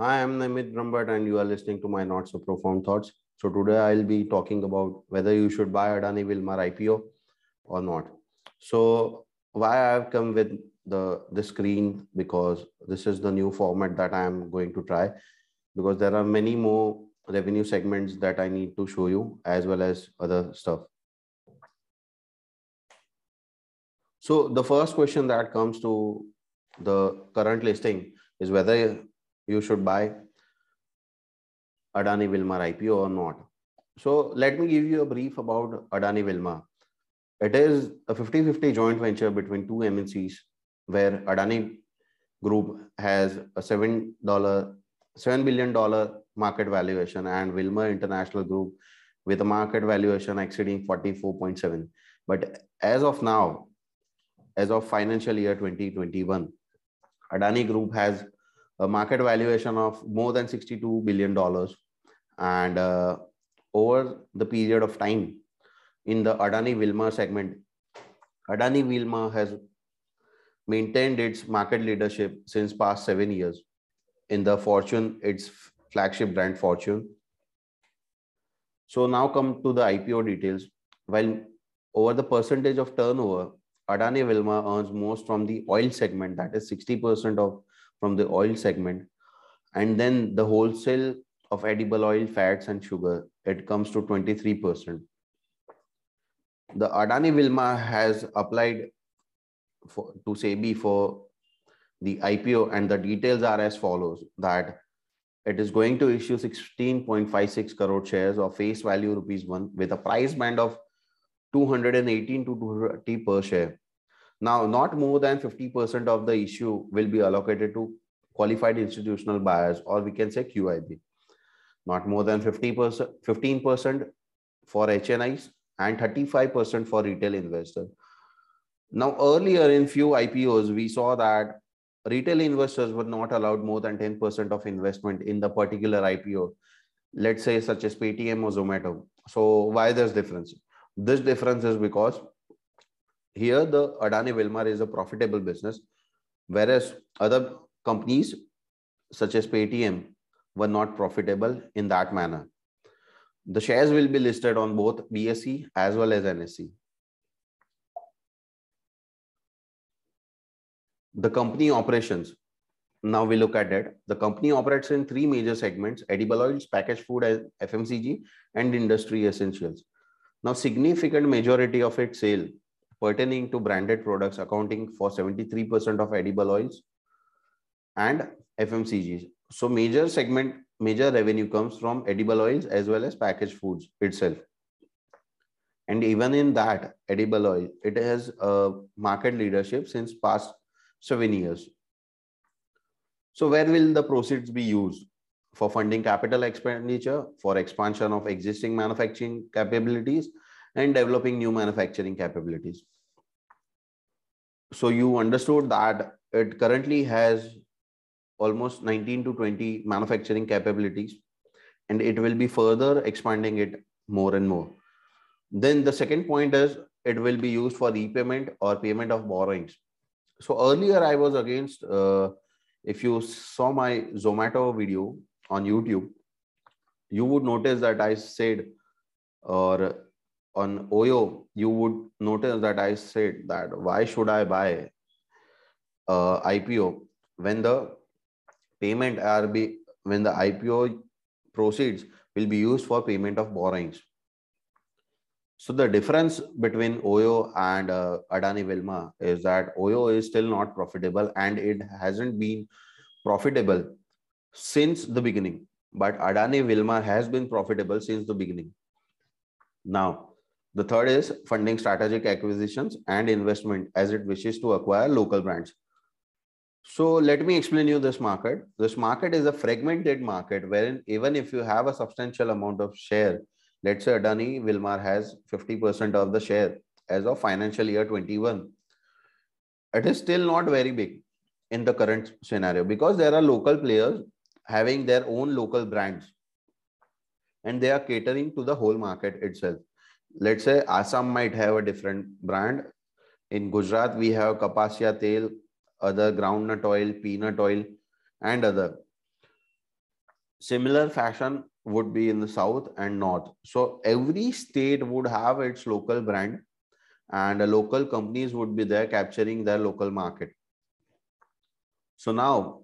Hi, I'm Namit Brambhat and you are listening to my Not So Profound Thoughts. So today I'll be talking about whether you should buy Adani Wilmar IPO or not. So why I've come with the, the screen because this is the new format that I'm going to try because there are many more revenue segments that I need to show you as well as other stuff. So the first question that comes to the current listing is whether you should buy Adani Wilmar IPO or not. So let me give you a brief about Adani Wilmar. It is a 50-50 joint venture between two MNCs where Adani Group has a $7, $7 billion market valuation and Wilmar International Group with a market valuation exceeding 44.7. But as of now, as of financial year 2021, Adani Group has a market valuation of more than $62 billion. And uh, over the period of time in the Adani Wilmar segment, Adani Wilmar has maintained its market leadership since past seven years in the Fortune, its flagship brand Fortune. So now come to the IPO details. While over the percentage of turnover, Adani Wilmar earns most from the oil segment, that is 60% of from the oil segment. And then the wholesale of edible oil, fats, and sugar, it comes to 23%. The Adani Wilmar has applied for, to SEBI for the IPO, and the details are as follows that it is going to issue 16.56 crore shares of face value rupees 1 with a price band of 218 to 230 per share. Now, not more than 50% of the issue will be allocated to qualified institutional buyers, or we can say QIB. Not more than 50%, 15% for HNIs and 35% for retail investors. Now, earlier in few IPOs, we saw that retail investors were not allowed more than 10% of investment in the particular IPO, let's say such as Paytm or Zomato. So why there's difference? This difference is because here the Adani Wilmar is a profitable business, whereas other companies such as Paytm were not profitable in that manner. The shares will be listed on both BSE as well as NSE. The company operations. Now we look at it. The company operates in three major segments, edible oils, packaged food, FMCG, and industry essentials. Now, significant majority of its sale pertaining to branded products accounting for 73% of edible oils and FMCGs. So major segment, major revenue comes from edible oils as well as packaged foods itself. And even in that edible oil, it has a market leadership since past seven years. So where will the proceeds be used? For funding capital expenditure, for expansion of existing manufacturing capabilities, and developing new manufacturing capabilities. So you understood that it currently has almost 19 to 20 manufacturing capabilities, and it will be further expanding it more and more. Then the second point is it will be used for repayment or payment of borrowings. So earlier I was against, uh, if you saw my Zomato video on YouTube, you would notice that I said, or on Oyo, you would notice that I said that why should I buy uh, IPO when the payment RB when the IPO proceeds will be used for payment of borrowings. So the difference between Oyo and uh, Adani Wilmar is that Oyo is still not profitable and it hasn't been profitable since the beginning. But Adani Wilmar has been profitable since the beginning. Now, the third is funding strategic acquisitions and investment as it wishes to acquire local brands. So let me explain you this market. This market is a fragmented market wherein even if you have a substantial amount of share, let's say Adani Wilmar has 50% of the share as of financial year 21. It is still not very big in the current scenario because there are local players having their own local brands and they are catering to the whole market itself let's say Assam might have a different brand. In Gujarat, we have Kapasya Tel, other groundnut oil, peanut oil, and other. similar fashion would be in the south and north. So every state would have its local brand and local companies would be there capturing their local market. So now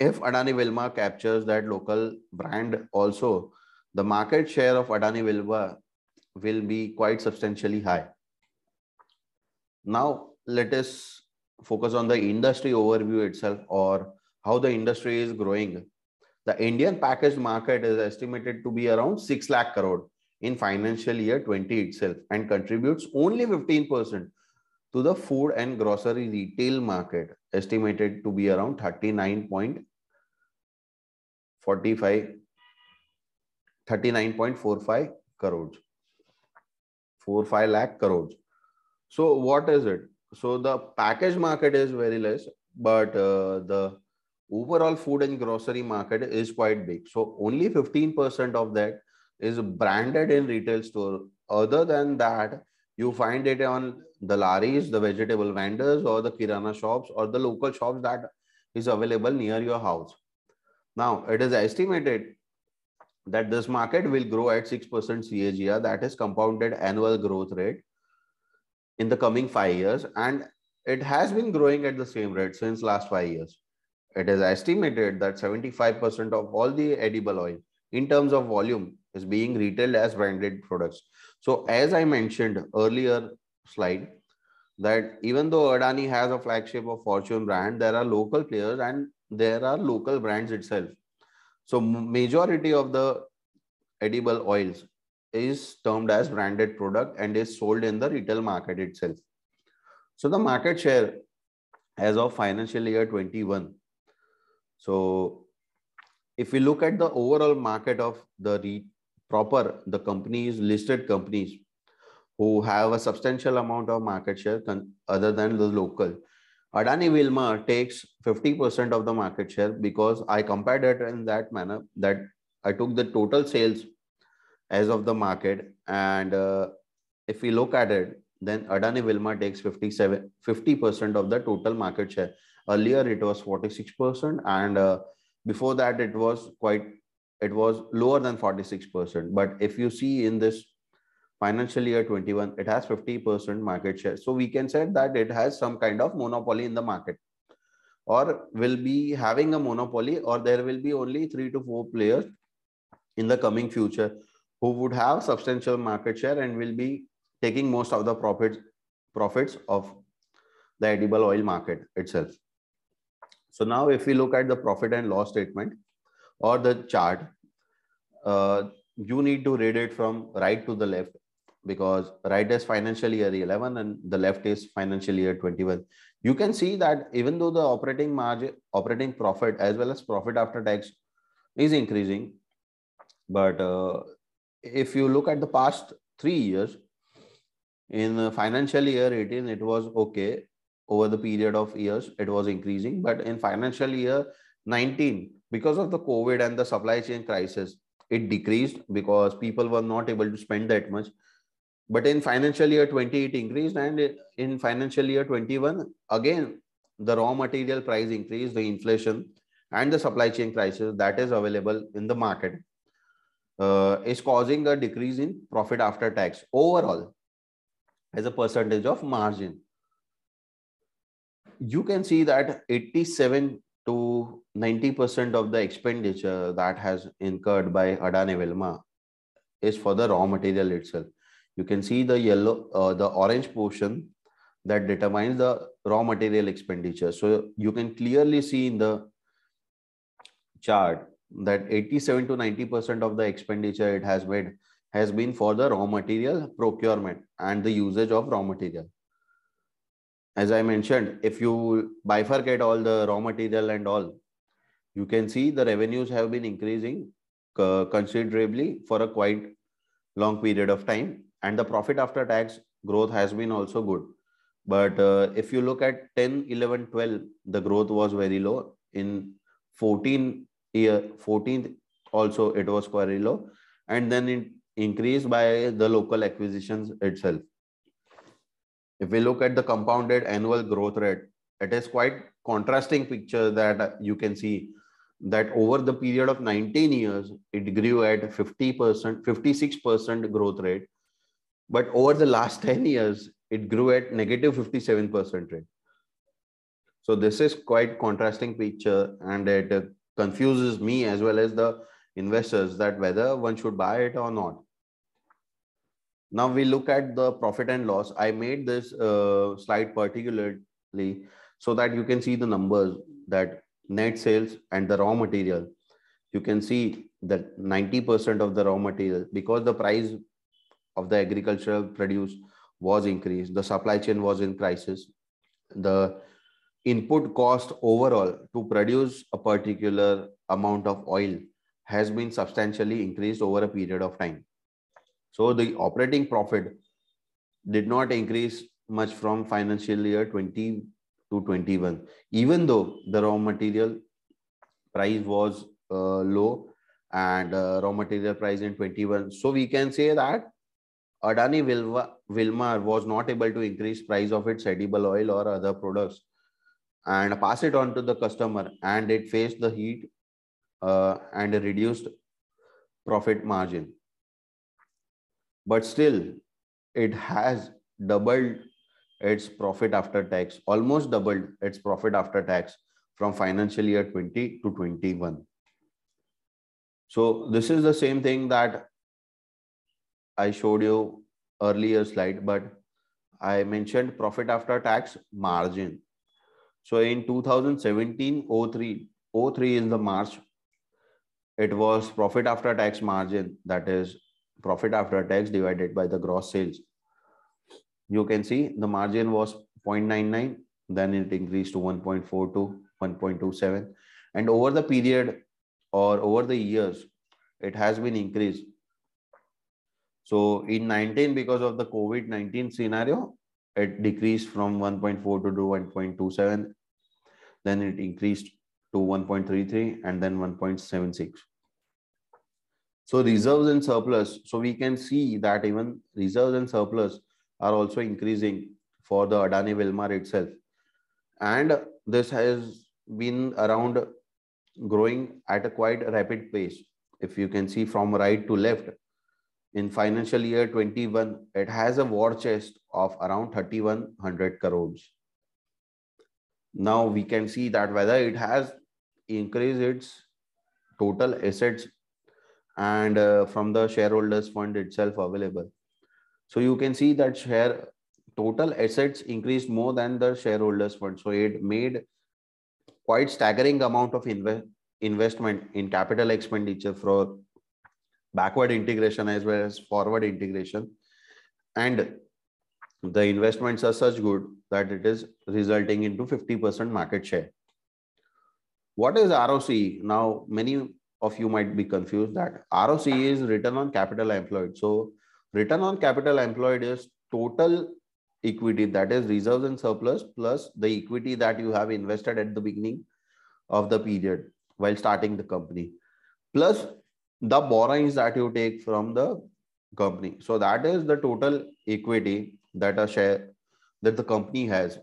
if Adani Wilmar captures that local brand also, the market share of Adani Wilmar will be quite substantially high. Now let us focus on the industry overview itself or how the industry is growing the Indian packaged market is estimated to be around 6 lakh crore in financial year 20 itself and contributes only 15% to the food and grocery retail market estimated to be around 39.45 39.45 crores 45 lakh crores so what is it so the package market is very less but uh, the overall food and grocery market is quite big. So only 15% of that is branded in retail store. Other than that, you find it on the laris, the vegetable vendors or the kirana shops or the local shops that is available near your house. Now, it is estimated that this market will grow at 6% CAGR, that is compounded annual growth rate in the coming five years. And it has been growing at the same rate since last five years it is estimated that 75% of all the edible oil in terms of volume is being retailed as branded products. So as I mentioned earlier slide, that even though Adani has a flagship of Fortune brand, there are local players and there are local brands itself. So majority of the edible oils is termed as branded product and is sold in the retail market itself. So the market share as of financial year 21 so if we look at the overall market of the proper, the companies, listed companies who have a substantial amount of market share other than the local, Adani Wilmar takes 50% of the market share because I compared it in that manner that I took the total sales as of the market. And uh, if we look at it, then Adani Wilmar takes 57, 50% of the total market share. Earlier, it was 46%, and uh, before that, it was quite it was lower than 46%. But if you see in this financial year 21, it has 50% market share. So we can say that it has some kind of monopoly in the market or will be having a monopoly or there will be only three to four players in the coming future who would have substantial market share and will be taking most of the profits profits of the edible oil market itself. So now if we look at the profit and loss statement or the chart, uh, you need to read it from right to the left because right is financial year 11 and the left is financial year 21. You can see that even though the operating margin, operating profit as well as profit after tax is increasing, but uh, if you look at the past three years, in financial year 18, it was okay over the period of years it was increasing but in financial year 19 because of the covid and the supply chain crisis it decreased because people were not able to spend that much but in financial year 20 it increased and in financial year 21 again the raw material price increase the inflation and the supply chain crisis that is available in the market uh, is causing a decrease in profit after tax overall as a percentage of margin you can see that 87 to 90% of the expenditure that has incurred by Adani Wilmar is for the raw material itself. You can see the yellow, uh, the orange portion that determines the raw material expenditure. So you can clearly see in the chart that 87 to 90% of the expenditure it has made has been for the raw material procurement and the usage of raw material as I mentioned, if you bifurcate all the raw material and all, you can see the revenues have been increasing uh, considerably for a quite long period of time. And the profit after tax growth has been also good. But uh, if you look at 10, 11, 12, the growth was very low. In 14 year, 14 also it was very low. And then it increased by the local acquisitions itself. If we look at the compounded annual growth rate, it is quite contrasting picture that you can see that over the period of 19 years, it grew at 50%, 56% growth rate. But over the last 10 years, it grew at negative 57% rate. So this is quite contrasting picture and it confuses me as well as the investors that whether one should buy it or not. Now we look at the profit and loss. I made this uh, slide particularly so that you can see the numbers that net sales and the raw material. You can see that 90% of the raw material because the price of the agricultural produce was increased, the supply chain was in crisis, the input cost overall to produce a particular amount of oil has been substantially increased over a period of time. So the operating profit did not increase much from financial year 20 to 21, even though the raw material price was uh, low and uh, raw material price in 21. So we can say that Adani Wilmar was not able to increase price of its edible oil or other products and pass it on to the customer and it faced the heat uh, and reduced profit margin. But still it has doubled its profit after tax almost doubled its profit after tax from financial year 20 to 21 so this is the same thing that i showed you earlier slide but i mentioned profit after tax margin so in 2017, 03, 03 is the March. It was profit after tax margin, that is profit after tax divided by the gross sales. You can see the margin was 0.99, then it increased to 1.42, 1.27. And over the period or over the years, it has been increased. So in 19, because of the COVID-19 scenario, it decreased from 1.4 to 1.27 then it increased to 1.33 and then 1.76 so reserves and surplus. So we can see that even reserves and surplus are also increasing for the adani wilmar itself. And this has been around growing at a quite rapid pace. If you can see from right to left in financial year 21, it has a war chest of around 3100 crores. Now we can see that whether it has increased its total assets and uh, from the shareholders fund itself available. So you can see that share total assets increased more than the shareholders fund. So it made quite staggering amount of invest investment in capital expenditure for backward integration as well as forward integration. And the investments are such good that it is resulting into 50% market share. What is roc now many of you might be confused that roc is return on capital employed. So return on capital employed is total equity that is reserves and surplus plus the equity that you have invested at the beginning of the period while starting the company plus the borrowings that you take from the company. So that is the total equity that a share that the company has,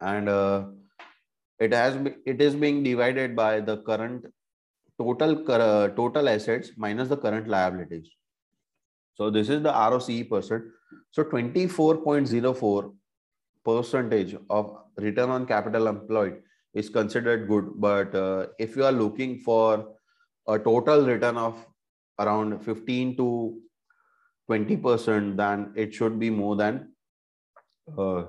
and uh, it has it is being divided by the current total uh, total assets minus the current liabilities. So this is the ROCE percent. So 24.04 percentage of return on capital employed is considered good. But uh, if you are looking for a total return of around 15 to 20%, then it should be more than uh,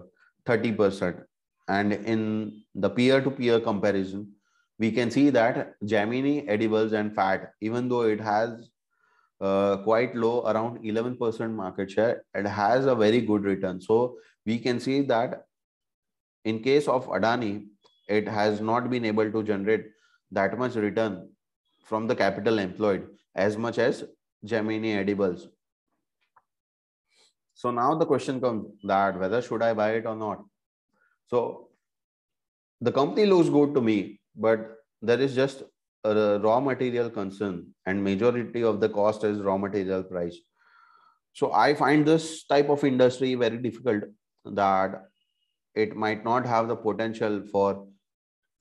30%. And in the peer-to-peer comparison, we can see that Gemini edibles and fat, even though it has uh, quite low, around 11% market share, it has a very good return. So we can see that in case of Adani, it has not been able to generate that much return from the capital employed as much as Gemini edibles. So now the question comes that whether should I buy it or not? So the company looks good to me, but there is just a raw material concern and majority of the cost is raw material price. So I find this type of industry very difficult that it might not have the potential for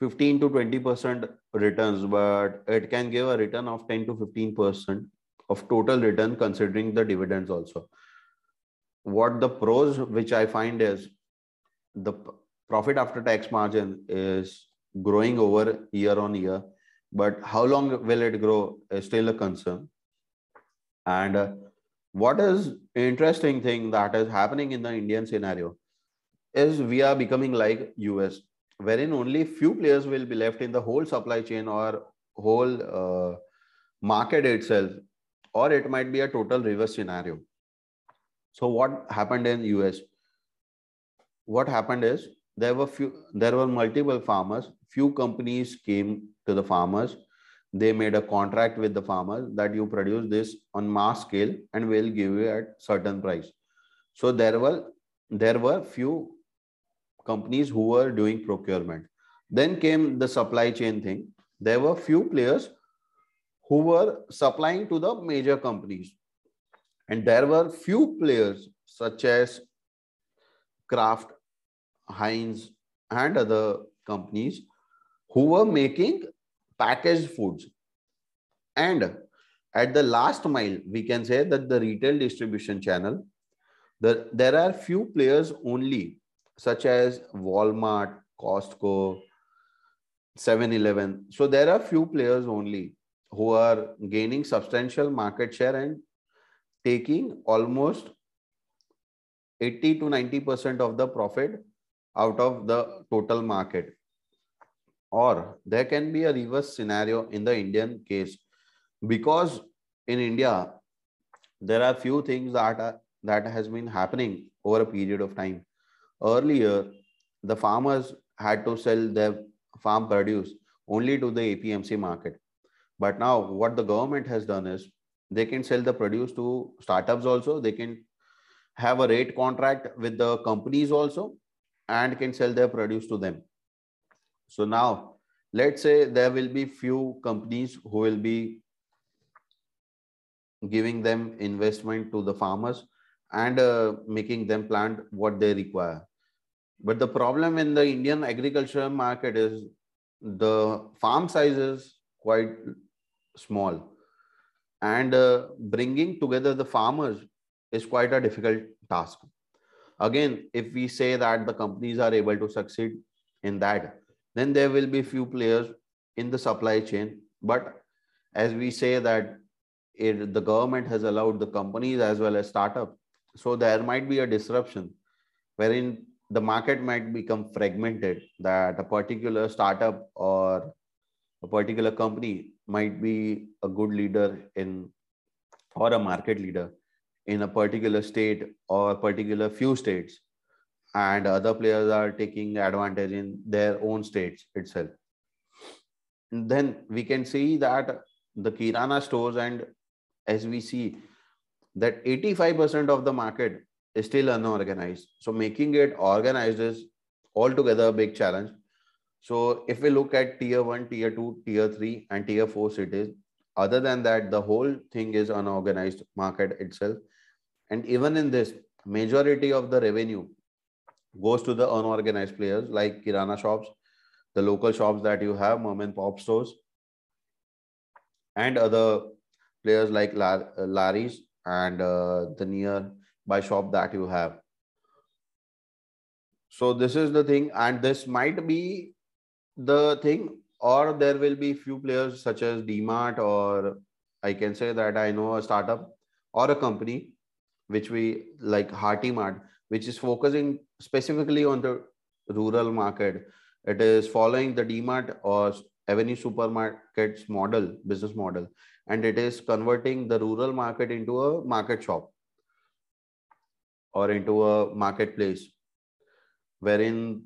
15 to 20% returns, but it can give a return of 10 to 15% of total return considering the dividends also. What the pros which I find is the profit after tax margin is growing over year on year, but how long will it grow is still a concern. And uh, what is interesting thing that is happening in the Indian scenario is we are becoming like US, wherein only few players will be left in the whole supply chain or whole uh, market itself, or it might be a total reverse scenario. So what happened in US? What happened is there were few, there were multiple farmers. Few companies came to the farmers. They made a contract with the farmers that you produce this on mass scale and we'll give you at certain price. So there were there were few companies who were doing procurement. Then came the supply chain thing. There were few players who were supplying to the major companies. And there were few players such as Kraft, Heinz, and other companies who were making packaged foods. And at the last mile, we can say that the retail distribution channel, the, there are few players only such as Walmart, Costco, 7-Eleven. So there are few players only who are gaining substantial market share and taking almost 80 to 90% of the profit out of the total market. Or there can be a reverse scenario in the Indian case because in India, there are few things that are, that has been happening over a period of time Earlier, the farmers had to sell their farm produce only to the APMC market. But now what the government has done is they can sell the produce to startups also. They can have a rate contract with the companies also and can sell their produce to them. So now let's say there will be few companies who will be giving them investment to the farmers and uh, making them plant what they require. But the problem in the Indian agriculture market is the farm size is quite small. And uh, bringing together the farmers is quite a difficult task. Again, if we say that the companies are able to succeed in that, then there will be few players in the supply chain. But as we say that it, the government has allowed the companies as well as startup, so there might be a disruption wherein the market might become fragmented that a particular startup or a particular company might be a good leader in or a market leader in a particular state or particular few states and other players are taking advantage in their own states itself. Then we can see that the kirana stores and as we see that 85% of the market is still unorganized. So making it organized is altogether a big challenge. So if we look at tier one, tier two, tier three, and tier four cities, other than that, the whole thing is unorganized market itself. And even in this, majority of the revenue goes to the unorganized players like Kirana shops, the local shops that you have, mom and pop stores, and other players like Larry's and uh, the near by shop that you have. So this is the thing, and this might be the thing, or there will be few players such as DMart, or I can say that I know a startup or a company which we like Hearty Mart, which is focusing specifically on the rural market. It is following the DMart or Avenue Supermarts model, business model, and it is converting the rural market into a market shop or into a marketplace wherein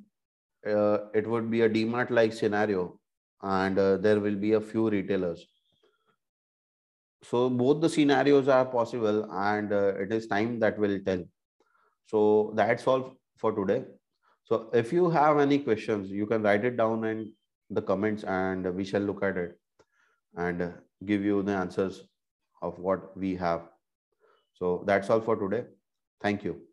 uh, it would be a DMart like scenario and uh, there will be a few retailers. So both the scenarios are possible and uh, it is time that will tell. So that's all for today. So if you have any questions, you can write it down in the comments and we shall look at it and give you the answers of what we have. So that's all for today. Thank you.